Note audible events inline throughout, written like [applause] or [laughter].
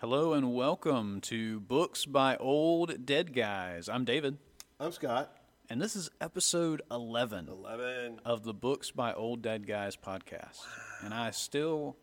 Hello and welcome to Books by Old Dead Guys. I'm David, I'm Scott. and this is episode 11 11. of the Books by Old Dead Guys podcast. And I still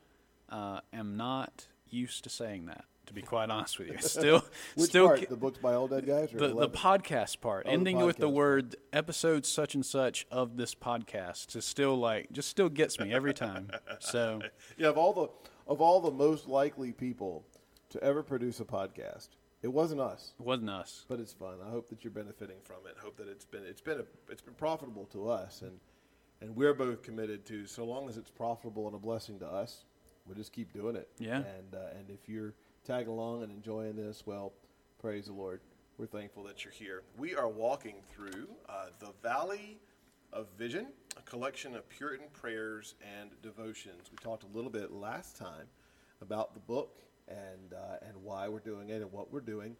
uh, am not used to saying that, to be quite honest with you. [laughs] Still, Which still part? ca- the books by old dead guys? Or the, the podcast part, Oh, the ending with the word episode such and such of this podcast, is still like, just still gets me every time. [laughs] So, yeah, of all the of all the most likely people to ever produce a podcast, it wasn't us. it wasn't us. But it's fun. I hope that you're benefiting from it. Hope that it's been it's been a, it's been profitable to us, and and we're both committed to so long as it's profitable and a blessing to us, we'll just keep doing it. Yeah. And uh, and if you're tagging along and enjoying this, well, praise the Lord. We're thankful that you're here. We are walking through uh, the Valley of Vision, a collection of Puritan prayers and devotions. We talked a little bit last time about the book and uh, and why we're doing it and what we're doing.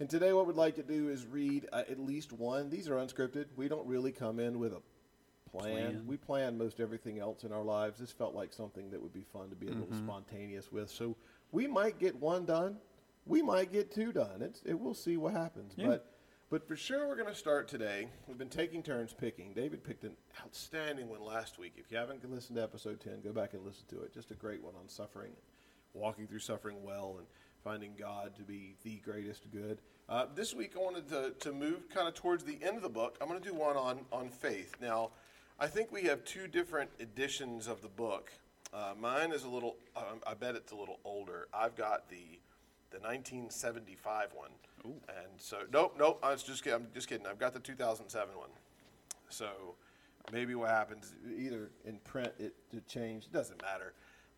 And today, what we'd like to do is read uh, at least one. These are unscripted. We don't really come in with a plan. Plan. We plan most everything else in our lives. This felt like something that would be fun to be a little spontaneous with. So we might get one done. We might get two done. It's it. We'll see what happens. Yeah. But but for sure, we're going to start today. We've been taking turns picking. David picked an outstanding one last week. If you haven't listened to episode 10, go back and listen to it. Just a great one on suffering, walking through suffering well, and finding God to be the greatest good. Uh, this week, I wanted to, to move kind of towards the end of the book. I'm going to do one on, on faith. Now, I think we have two different editions of the book. Uh, mine is a little, um, I bet it's a little older. I've got the the 1975 one. And so, nope, nope. I was just kidding. I'm just kidding. I've got the 2007 one. So maybe what happens either in print it, it changed. It doesn't matter.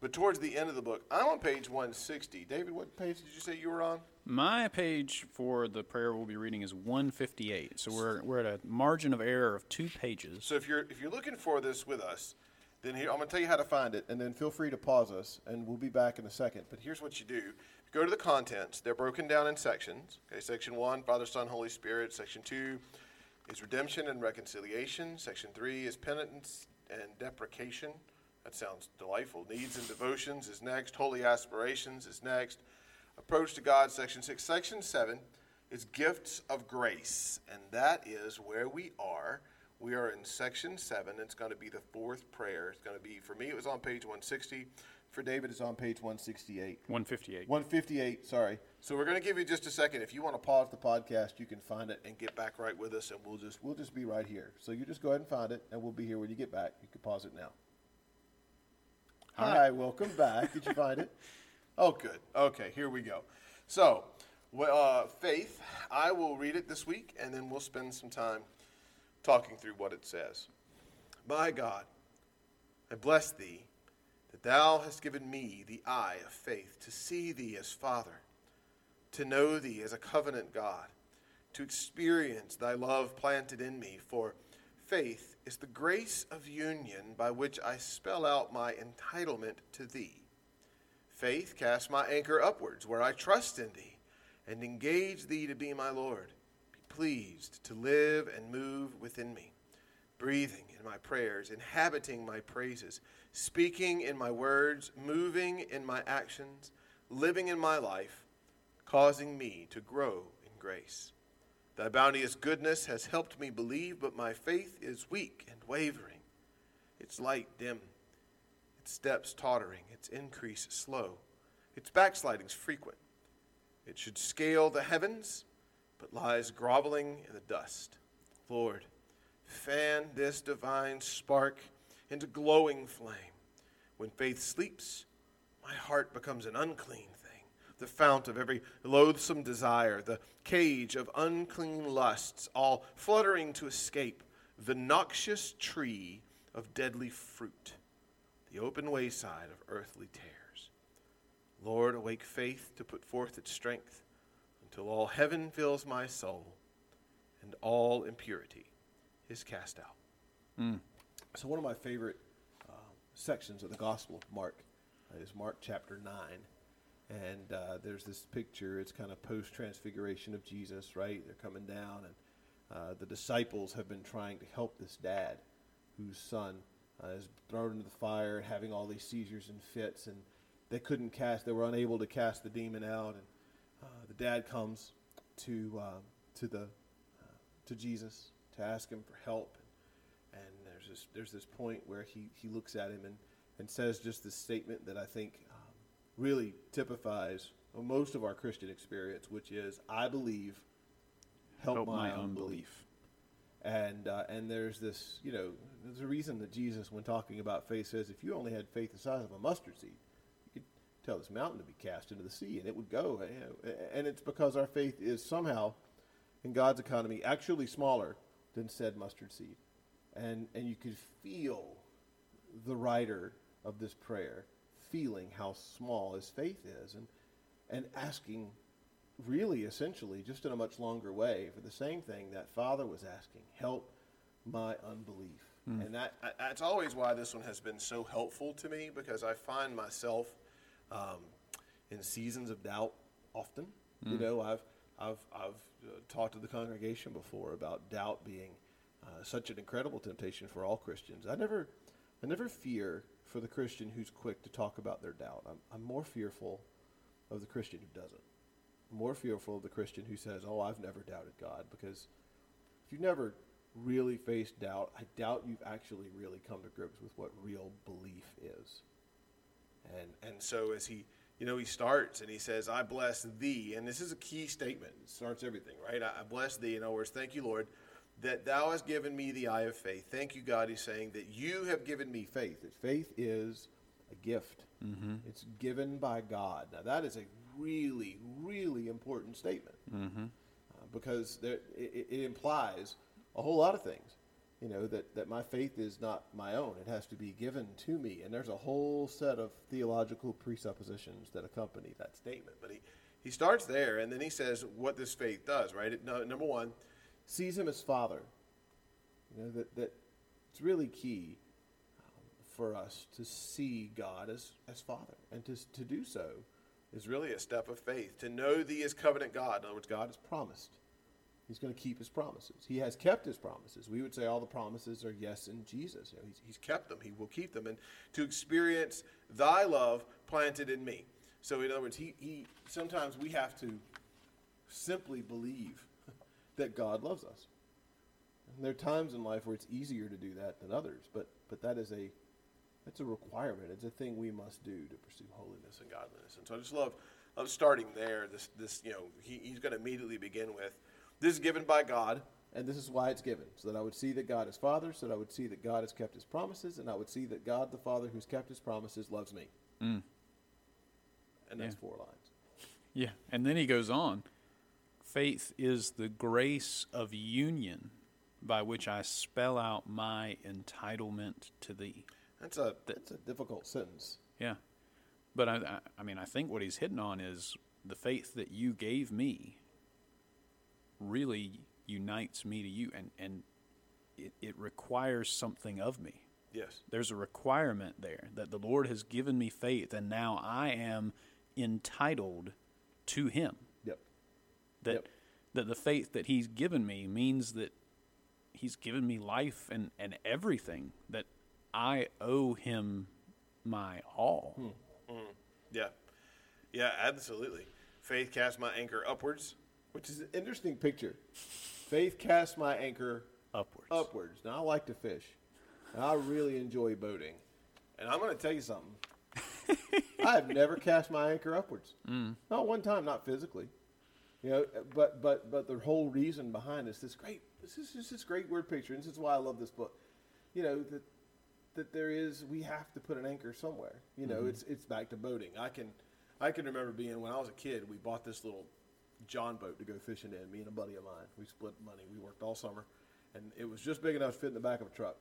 But towards the end of the book, I'm on page 160. David, what page did you say you were on? My page for the prayer we'll be reading is 158. So we're, we're at a margin of error of two pages. So if you're if you're looking for this with us, then here I'm going to tell you how to find it, and then feel free to pause us, and we'll be back in a second. But here's what you do: go to the contents. They're broken down in sections. Okay, section one, Father, Son, Holy Spirit. Section two is redemption and reconciliation. Section three is penitence and deprecation. That sounds delightful. Needs and devotions is next. Holy aspirations is next. Approach to God, section six. Section seven is gifts of grace, and that is where we are. We are in section seven. It's going to be the fourth prayer. It's going to be, for me, it was on page 160. For David, it's on page 168. 158. 158, sorry. So we're going to give you just a second. If you want to pause the podcast, you can find it and get back right with us, and we'll just we'll just be right here. So you just go ahead and find it, and we'll be here when you get back. You can pause it now. All Hi, welcome back. Did you find it? [laughs] Oh, good. Okay, here we go. So, uh, faith. I will read it this week, and then we'll spend some time talking through what it says. My God, I bless thee that thou hast given me the eye of faith to see thee as Father, to know thee as a covenant God, to experience thy love planted in me. For faith is the grace of union by which I spell out my entitlement to thee. Faith casts my anchor upwards, where I trust in thee, and engage thee to be my Lord. Be pleased to live and move within me, breathing in my prayers, inhabiting my praises, speaking in my words, moving in my actions, living in my life, causing me to grow in grace. Thy bounteous goodness has helped me believe, but my faith is weak and wavering. Its light dim, its steps tottering, its increase slow, its backslidings frequent. It should scale the heavens, but lies groveling in the dust. Lord, fan this divine spark into glowing flame. When faith sleeps, my heart becomes an unclean thing, the fount of every loathsome desire, the cage of unclean lusts, all fluttering to escape, the noxious tree of deadly fruit, the open wayside of earthly tares. Lord, awake faith to put forth its strength until all heaven fills my soul and all impurity is cast out. So, one of my favorite uh, sections of the Gospel of Mark uh, is Mark chapter 9. And uh, there's this picture, it's kind of post transfiguration of Jesus, right? They're coming down, and uh, the disciples have been trying to help this dad whose son uh, is thrown into the fire, having all these seizures and fits. And, they couldn't cast, they were unable to cast the demon out. And uh, the dad comes to uh, to the uh, to Jesus to ask him for help. And there's this there's this point where he, he looks at him and, and says just this statement that I think really typifies most of our Christian experience, which is, "I believe, help, Help my, my unbelief." unbelief. And uh, and there's this, you know, there's a reason that Jesus, when talking about faith, says, if you only had faith the size of a mustard seed, you could tell this mountain to be cast into the sea, and it would go. And it's because our faith is somehow, in God's economy, actually smaller than said mustard seed, and and you could feel the writer of this prayer feeling how small his faith is, and and asking really essentially just in a much longer way for the same thing that father was asking help my unbelief. And that I- That's always why this one has been so helpful to me because I find myself um, in seasons of doubt often. You know i've i've i've uh, talked to the congregation before about doubt being uh, such an incredible temptation for all christians. I never i never fear for the christian who's quick to talk about their doubt i'm, I'm more fearful of the christian who doesn't more fearful of the Christian who says, "Oh, I've never doubted God," because if you've never really faced doubt, I doubt you've actually really come to grips with what real belief is. And And so as he, you know, he starts and he says, I bless thee. And this is a key statement. It starts everything, right? I bless thee. In other words, thank you, Lord, that thou hast given me the eye of faith. Thank you, God, he's saying, that you have given me faith. that faith is a gift. It's given by God. Now that is a really, really important statement uh, because there, it, it implies a whole lot of things. You know that, that my faith is not my own; it has to be given to me, and there's a whole set of theological presuppositions that accompany that statement. But he, he starts there and then he says what this faith does, right? It, no, number one, sees him as father. You know that that it's really key um, for us to see God as as father, and to to do so is really a step of faith. To know thee as covenant God. In other words, God has promised. He's going to keep his promises. He has kept his promises. We would say all the promises are yes in Jesus. You know, he's, He's kept them. He will keep them. And to experience thy love planted in me. So, in other words, he, he sometimes we have to simply believe that God loves us. And there are times in life where it's easier to do that than others, but but that is a that's a requirement. It's a thing we must do to pursue holiness. and godliness. And so I just love, love starting there. This, this you know, he, he's going to immediately begin with this is given by God. And this is why it's given, so that I would see that God is Father, so that I would see that God has kept his promises, and I would see that God the Father who's kept his promises loves me. Mm. And that's Yeah. four lines. Yeah. And then he goes on faith is the grace of union by which I spell out my entitlement to thee. That's a That's a difficult sentence. Yeah. But I, I, mean, I think what he's hitting on is the faith that you gave me really unites me to you, and, and it, it requires something of me. yes. There's a requirement there that the Lord has given me faith, and now I am entitled to Him. Yep. That Yep. That the faith that He's given me means that He's given me life and, and everything. That I owe Him my all. Hmm. Hmm. Yeah. Yeah, absolutely. Faith casts my anchor upwards. Which is an interesting picture. Faith casts my anchor Upwards. upwards. Now I like to fish. And I really enjoy boating. And I'm going to tell you something. [laughs] I have never cast my anchor upwards. Mm. Not one time, not physically. You know, but but but the whole reason behind this, this great, this is just this great word picture, and this is why I love this book. You know that that there is, we have to put an anchor somewhere. You know, mm-hmm. it's it's back to boating. I can I can remember being when I was a kid. We bought this little John boat to go fishing in. Me and a buddy of mine. We split money. We worked all summer, and it was just big enough to fit in the back of a truck.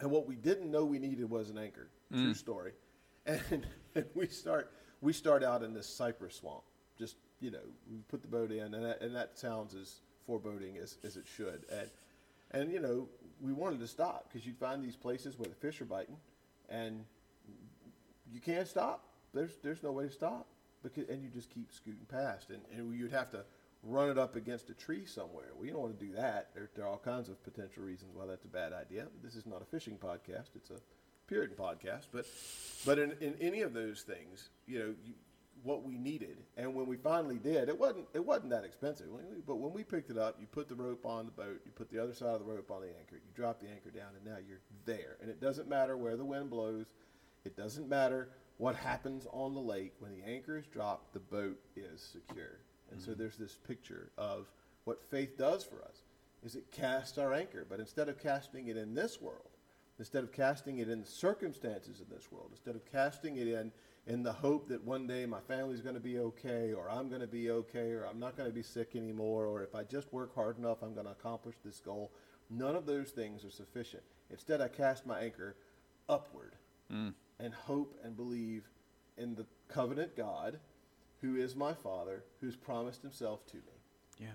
And what we didn't know we needed was an anchor. True mm. story. [laughs] And, and we start we start out in this cypress swamp. Just you know, we put the boat in, and that, and that sounds as foreboding as, as it should. And and you know, we wanted to stop because you'd find these places where the fish are biting, and you can't stop. There's there's no way to stop because and you just keep scooting past, and, and you'd have to run it up against a tree somewhere. We don't want to do that. There, there are all kinds of potential reasons why that's a bad idea. This is not a fishing podcast; it's a Puritan podcast, but but in, in any of those things, you know, you, what we needed, and when we finally did, it wasn't it wasn't that expensive. But when we picked it up, you put the rope on the boat, you put the other side of the rope on the anchor, you drop the anchor down, and now you're there. And it doesn't matter where the wind blows, it doesn't matter what happens on the lake. When the anchor is dropped, the boat is secure. And mm-hmm. so there's this picture of what faith does for us is it casts our anchor, but instead of casting it in this world, instead of casting it in the circumstances in this world, instead of casting it in in the hope that one day my family's going to be okay, or I'm going to be okay, or I'm not going to be sick anymore, or if I just work hard enough, I'm going to accomplish this goal. None of those things are sufficient. Instead, I cast my anchor upward mm. and hope and believe in the covenant God who is my Father, who's promised himself to me. Yeah.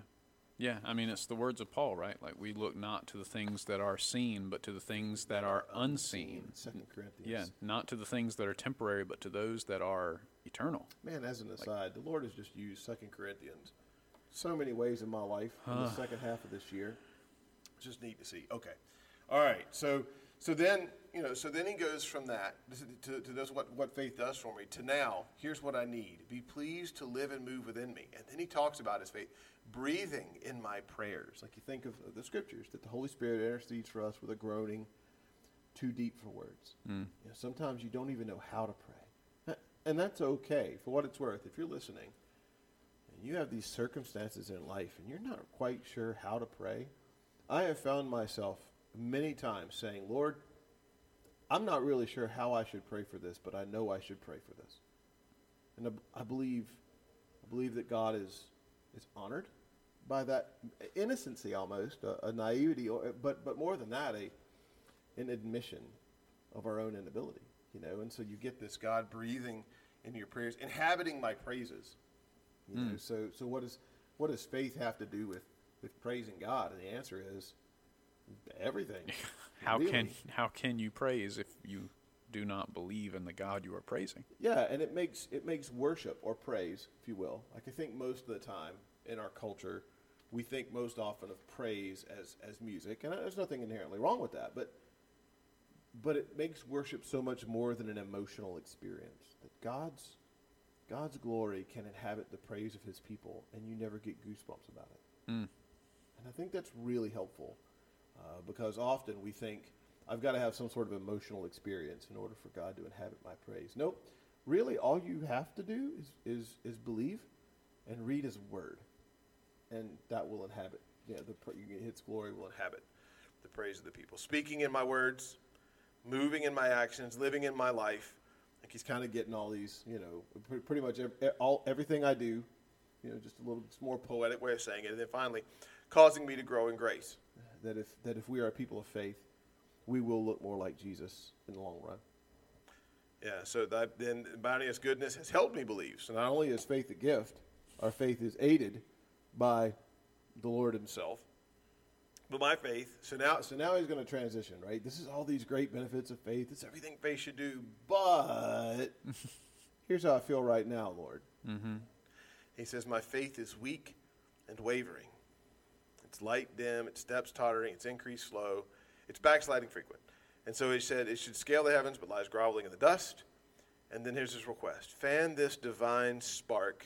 Yeah, I mean, it's the words of Paul, right? Like, we look not to the things that are seen, but to the things that are unseen. Second Corinthians. Yeah, not to the things that are temporary, but to those that are eternal. Man, as an aside, like, the Lord has just used Second Corinthians so many ways in my life in the second half of this year. It's just neat to see. Okay. All right. So, so then, you know, so then he goes from that to, to this, what, what faith does for me to now, here's what I need. Be pleased to live and move within me. And then he talks about his faith breathing in my prayers. Like you think of the scriptures that the Holy Spirit intercedes for us with a groaning too deep for words. Mm. You know, sometimes you don't even know how to pray. And that's okay for what it's worth. If you're listening and you have these circumstances in life and you're not quite sure how to pray, I have found myself many times saying, Lord, I'm not really sure how I should pray for this, but I know I should pray for this. And I believe, I believe that God is is honored by that innocency almost, a, a naivety, or, but, but more than that, a, an admission of our own inability, you know. And so you get this God breathing in your prayers, inhabiting my praises. You mm. know, hmm. so so what does what does faith have to do with with praising God? And the answer is everything. [laughs] how really. can how can you praise if you do not believe in the God you are praising. Yeah, and it makes it makes worship or praise, if you will. Like I think most of the time in our culture, we think most often of praise as as music, and there's nothing inherently wrong with that, but but it makes worship so much more than an emotional experience. That God's God's glory can inhabit the praise of His people, and you never get goosebumps about it. Mm. And I think that's really helpful uh, because often we think I've got to have some sort of emotional experience in order for God to inhabit my praise. Nope. Really, all you have to do is, is, is believe and read His Word, and that will inhabit. Yeah, the His glory will inhabit the praise of the people. Speaking in my words, moving in my actions, living in my life. Like he's kind of getting all these, you know, pretty much every, all everything I do, you know, just a little more poetic way of saying it, and then finally, causing me to grow in grace. That if that if we are a people of faith, we will look more like Jesus in the long run. Yeah, so that then bounteous goodness has helped me believe. So not only is faith a gift, our faith is aided by the Lord Himself. But my faith, so now, so now he's going to transition, right? This is all these great benefits of faith. It's everything faith should do. But [laughs] here's how I feel right now, Lord. Mm-hmm. He says, My faith is weak and wavering. Its light dim, its steps tottering, its increase slow. Its backsliding frequent. And so he said it should scale the heavens but lies groveling in the dust. And then here's his request fan this divine spark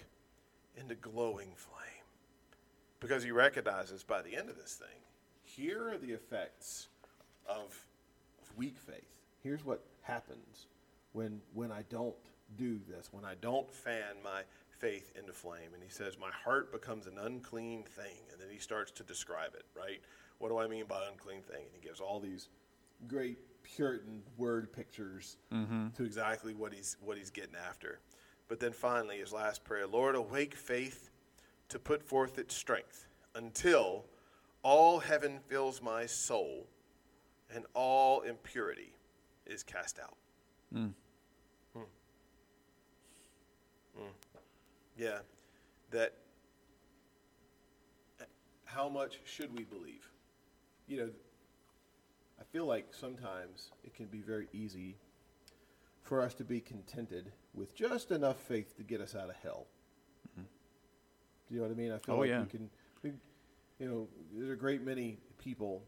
into glowing flame. Because he recognizes by the end of this thing, here are the effects of, of weak faith. Here's what happens when, when I don't do this, when I don't fan my faith into flame. And he says, My heart becomes an unclean thing. And then he starts to describe it, right? What do I mean by unclean thing? And he gives all these great Puritan word pictures mm-hmm. to exactly what he's what he's getting after. But then finally, his last prayer: Lord, awake faith to put forth its strength until all heaven fills my soul and all impurity is cast out. Mm. Hmm. Hmm. Yeah, that. How much should we believe? you know, I feel like sometimes it can be very easy for us to be contented with just enough faith to get us out of hell. Mm-hmm. Do you know what I mean? I feel oh, like yeah. we can, we, you know, there's a great many people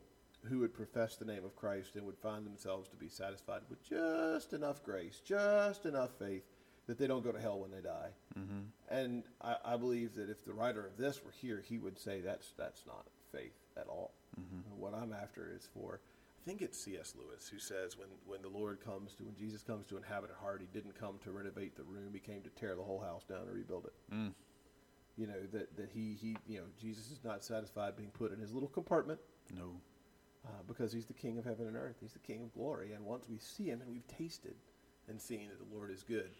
who would profess the name of Christ and would find themselves to be satisfied with just enough grace, just enough faith that they don't go to hell when they die. Mm-hmm. And I, I, believe that if the writer of this were here, he would say that's that's not faith at all. Mm-hmm. What I'm after is for. I think it's C.S. Lewis who says when, when the Lord comes to when Jesus comes to inhabit a heart, he didn't come to renovate the room; he came to tear the whole house down and rebuild it. Mm. You know that that he he you know Jesus is not satisfied being put in his little compartment. No. Uh, because he's the King of heaven and earth. He's the King of glory. And once we see him and we've tasted and seen that the Lord is good,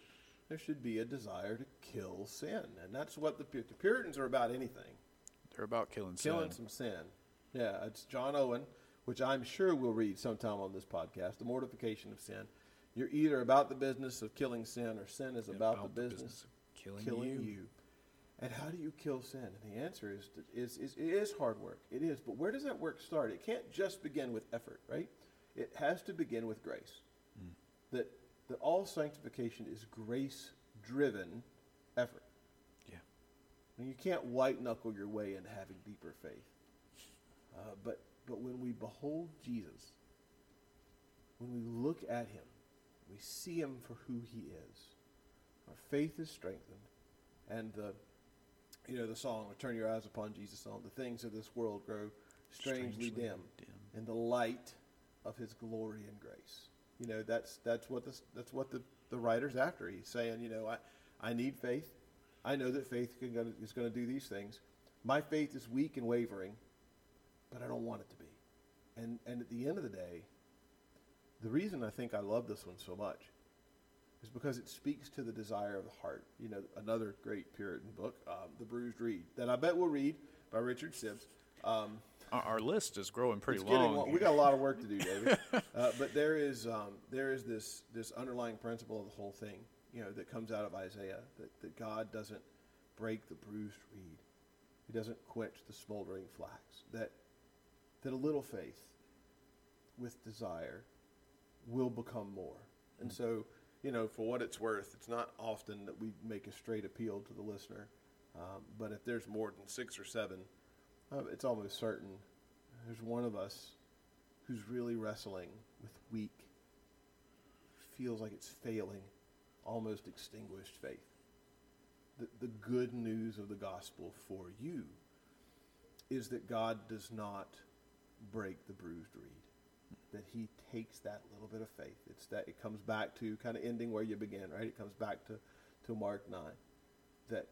there should be a desire to kill sin. And that's what the, the Puritans are about anything. They're about killing, killing sin. Killing some sin. Yeah, it's John Owen, which I'm sure we'll read sometime on this podcast, The Mortification of Sin. You're either about the business of killing sin or sin is about, about, the, business, business of killing, killing you. you. And how do you kill sin? And the answer is, is, is it is hard work. It is. But where does that work start? It can't just begin with effort, right? It has to begin with grace. Mm. That that all sanctification is grace driven effort. Yeah. And you can't white knuckle your way into having deeper faith. Uh, but, but when we behold Jesus, when we look at him, we see him for who he is, our faith is strengthened. And the, you know, the song, Turn Your Eyes Upon Jesus song, the things of this world grow strangely, strangely dim, dim in the light of his glory and grace. You know, that's that's what this that's what the, the writer's after. He's saying, you know, I, I need faith. I know that faith can is going to do these things. My faith is weak and wavering, but I don't want it to be. And and at the end of the day, the reason I think I love this one so much is because it speaks to the desire of the heart. You know, another great Puritan book, um, The Bruised Reed, that I bet we'll read by Richard Sibbes. Um, our, our, list is growing pretty long. long. We got a lot of work to do, David. [laughs] uh, but there is um, there is this this underlying principle of the whole thing, you know, that comes out of Isaiah that, that God doesn't break the bruised reed, He doesn't quench the smoldering flax. That that a little faith with desire will become more. And mm-hmm. so, you know, for what it's worth, it's not often that we make a straight appeal to the listener. Um, but if there's more than six or seven uh, it's almost certain there's one of us who's really wrestling with weak, feels like it's failing, almost extinguished faith. The, the good news of the gospel for you is that God does not break the bruised reed. That he takes that little bit of faith. It's that it comes back to kind of ending where you began, right? It comes back to, to Mark 9. That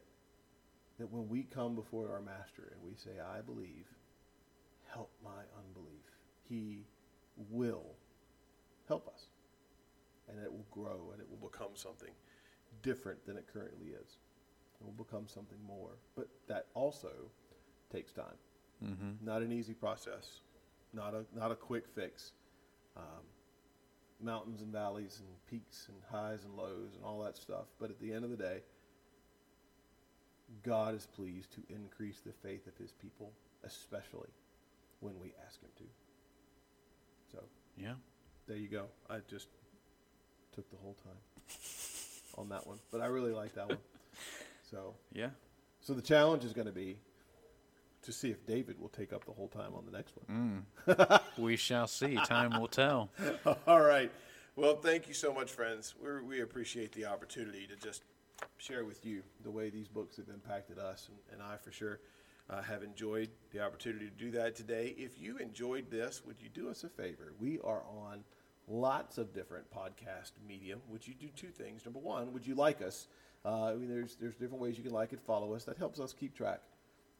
that when we come before our master and we say, I believe, help my unbelief, he will help us. And it will grow and it will become something different than it currently is. It will become something more. But that also takes time. Mm-hmm. Not an easy process, not a, not a quick fix. Um, mountains and valleys and peaks and highs and lows and all that stuff. But at the end of the day, God is pleased to increase the faith of his people, especially when we ask him to. So, yeah. There you go. I just took the whole time on that one, but I really like that one. [laughs] So, yeah. So the challenge is going to be to see if David will take up the whole time on the next one. Mm. [laughs] we shall see. Time will tell. [laughs] All right. Well, thank you so much, friends. we we appreciate the opportunity to just share with you the way these books have impacted us, and, and I for sure uh, have enjoyed the opportunity to do that today. If you enjoyed this, would you do us a favor? We are on lots of different podcast medium. Would you do two things? Number one, would you like us? Uh, I mean, there's there's different ways you can like it, follow us. That helps us keep track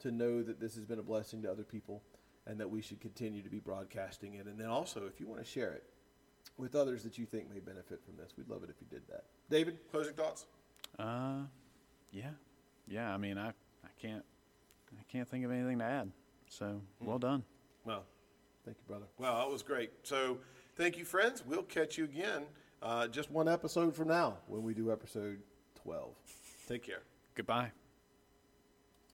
to know that this has been a blessing to other people and that we should continue to be broadcasting it. And then also, if you want to share it with others that you think may benefit from this, we'd love it if you did that. David, closing thoughts? Uh, yeah, yeah. I mean, I, I can't, I can't think of anything to add. So mm. well done. Well, thank you, brother. Well, that was great. So thank you, friends. We'll catch you again uh, just one episode from now when we do episode twelve. Take care. Goodbye.